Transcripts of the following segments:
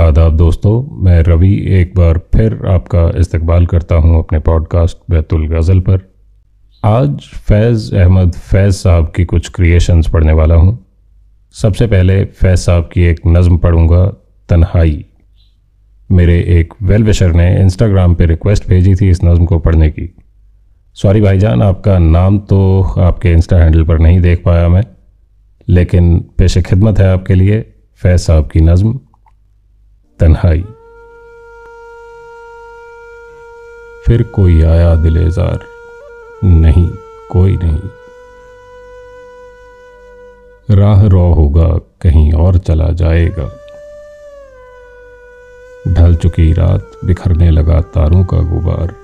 आदाब दोस्तों, मैं रवि एक बार फिर आपका इस्तकबाल करता हूँ अपने पॉडकास्ट बैतुल गज़ल पर। आज फैज़ अहमद फैज़ साहब की कुछ क्रिएशंस पढ़ने वाला हूँ। सबसे पहले फैज़ साहब की एक नज़म पढ़ूँगा, तन्हाई। मेरे एक वेल विशर ने इंस्टाग्राम पे रिक्वेस्ट भेजी थी इस नज़म को पढ़ने की। सॉरी भाईजान, आपका नाम तो आपके इंस्टा हैंडल पर नहीं देख पाया मैं, लेकिन पेश खिदमत है आपके लिए फैज़ साहब की नज़म। तन्हाई। फिर कोई आया दिलेजार? नहीं, कोई नहीं। राह रो होगा, कहीं और चला जाएगा। ढल चुकी रात बिखरने लगा तारों का गुबार।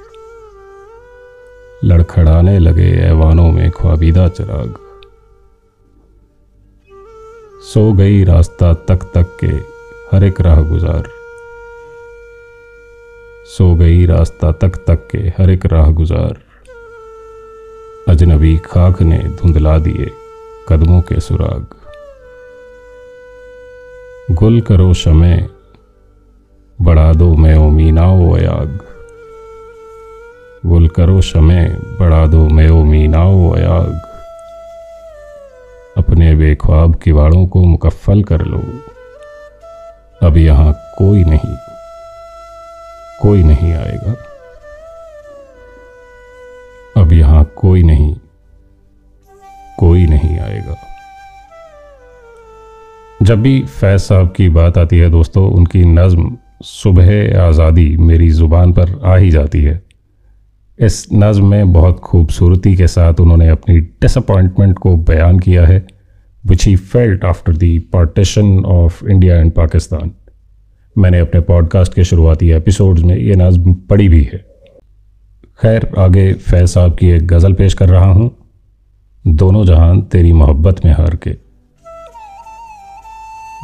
लड़खड़ाने लगे ऐवानों में ख्वाबीदा चिराग। सो गई रास्ता तक तक के हर एक राह गुजार। सो गई रास्ता तक तक के हर एक राह गुजार। अजनबी खाक ने धुंधला दिए कदमों के सुराग। गुल करो शमे, बढ़ा दो मैं ओ मीनाओ अयाग। गुल करो शमे, बढ़ा दो मैं ओ मीनाओ अयाग। अपने बेख्वाब किवाड़ों को मुकफ़ल कर लो। अब यहाँ कोई नहीं। कोई नहीं आएगा। अब यहाँ कोई नहीं। कोई नहीं आएगा। जब भी फैज साहब की बात आती है दोस्तों, उनकी नज्म सुबह आज़ादी मेरी ज़ुबान पर आ ही जाती है। इस नज्म में बहुत खूबसूरती के साथ उन्होंने अपनी डिसअपॉइंटमेंट को बयान किया है। Which he felt after the partition of India and Pakistan मैंने अपने पॉडकास्ट के शुरुआती एपिसोड्स में ये नज्म पढ़ी भी है। खैर, आगे फैज साहब की एक गज़ल पेश कर रहा हूँ। दोनों जहान तेरी मोहब्बत में हार के।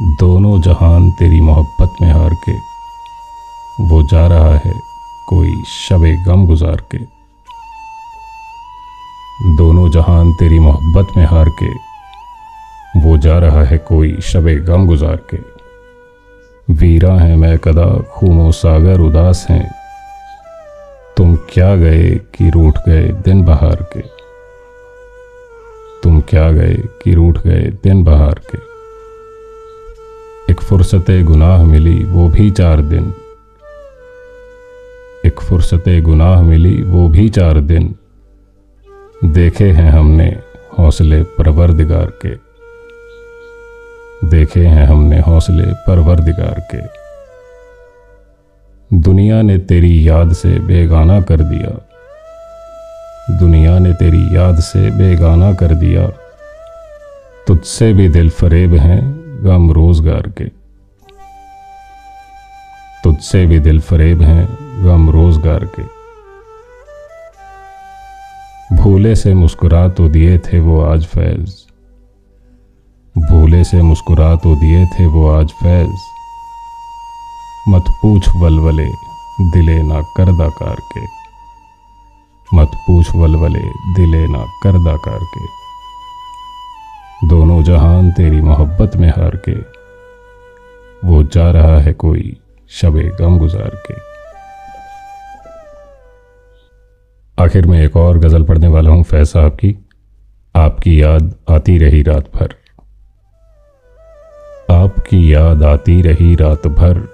दोनों जहान तेरी मोहब्बत में हार के। वो जा रहा है कोई शब गम गुजार के। दोनों जहान तेरी मोहब्बत में हार के। वो जा रहा है कोई शब गम गुजार के। वीरा है मैं कदा, खूमो सागर उदास हैं। तुम क्या गए कि रूठ गए दिन बहार के? तुम क्या गए कि रूठ गए दिन बहार के? एक फुर्सत गुनाह मिली वो भी चार दिन। एक फुर्सत गुनाह मिली वो भी चार दिन। देखे हैं हमने हौसले परवरदिगार के। देखे हैं हमने हौसले परवरदिगार के। दुनिया ने तेरी याद से बेगाना कर दिया। दुनिया ने तेरी याद से बेगाना कर दिया। तुझसे भी दिल फरेब हैं गम रोज़गार के। तुझसे भी दिल फरेब हैं गम रोज़गार के। भूले से मुस्कुरा तो दिए थे वो आज फैज़। भूले से मुस्कुरा तो दिए थे वो आज फैज। मत पूछ वलवले, दिले ना करदा कार के मत पूछ वलवले, दिले ना करदा कार के दोनों जहान तेरी मोहब्बत में हार के वो जा रहा है कोई शबे गम गुजार के आखिर में एक और गज़ल पढ़ने वाला हूँ फैज साहब की। आपकी याद आती रही रात भर। आपकी याद आती रही रात भर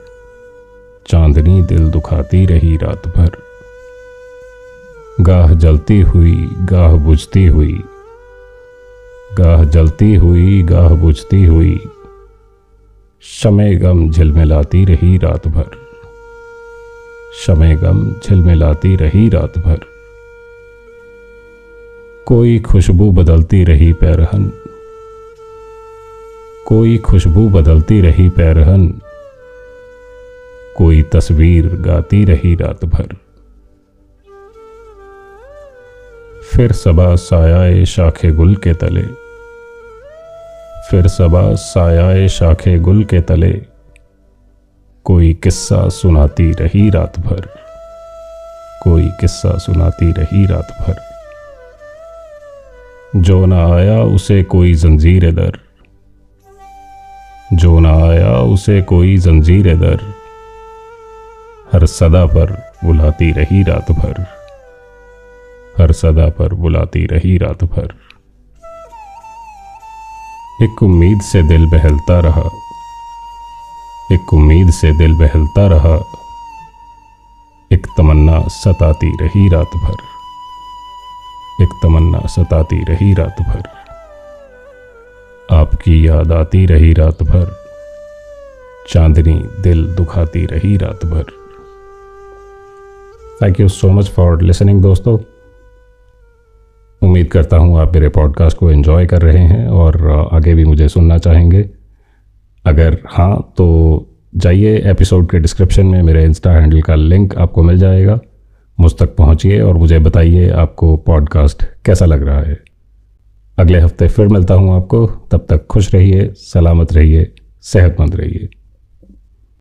चांदनी दिल दुखाती रही रात भर गाह जलती हुई, गाह बुझती हुई। गाह जलती हुई, गाह बुझती हुई। शमे गम झिलमिलाती रही रात भर शमे गम झिलमिलाती रही रात भर कोई खुशबू बदलती रही पैरहन। कोई खुशबू बदलती रही पैरहन, कोई तस्वीर गाती रही रात भर फिर सबा सायाए शाखे गुल के तले, फिर सबा सायाए शाखे गुल के तले, कोई किस्सा सुनाती रही रात भर कोई किस्सा सुनाती रही रात भर जो ना आया उसे कोई जंजीर दर जो ना आया उसे कोई जंजीर दर हर सदा पर बुलाती रही रात भर। हर सदा पर बुलाती रही रात भर। एक उम्मीद से दिल बहलता रहा। एक उम्मीद से दिल बहलता रहा। एक तमन्ना सताती रही रात भर। एक तमन्ना सताती रही रात भर। आपकी याद आती रही रात भर चांदनी दिल दुखाती रही रात भर thank you so much for listening दोस्तों। उम्मीद करता हूँ आप मेरे पॉडकास्ट को एंजॉय कर रहे हैं और आगे भी मुझे सुनना चाहेंगे। अगर हाँ तो जाइए एपिसोड के डिस्क्रिप्शन में मेरे इंस्टा हैंडल का लिंक आपको मिल जाएगा। मुझ तक पहुँचिए और मुझे बताइए आपको पॉडकास्ट कैसा लग रहा है। अगले हफ़्ते फिर मिलता हूँ आपको। तब तक खुश रहिए सलामत रहिए सेहतमंद रहिए।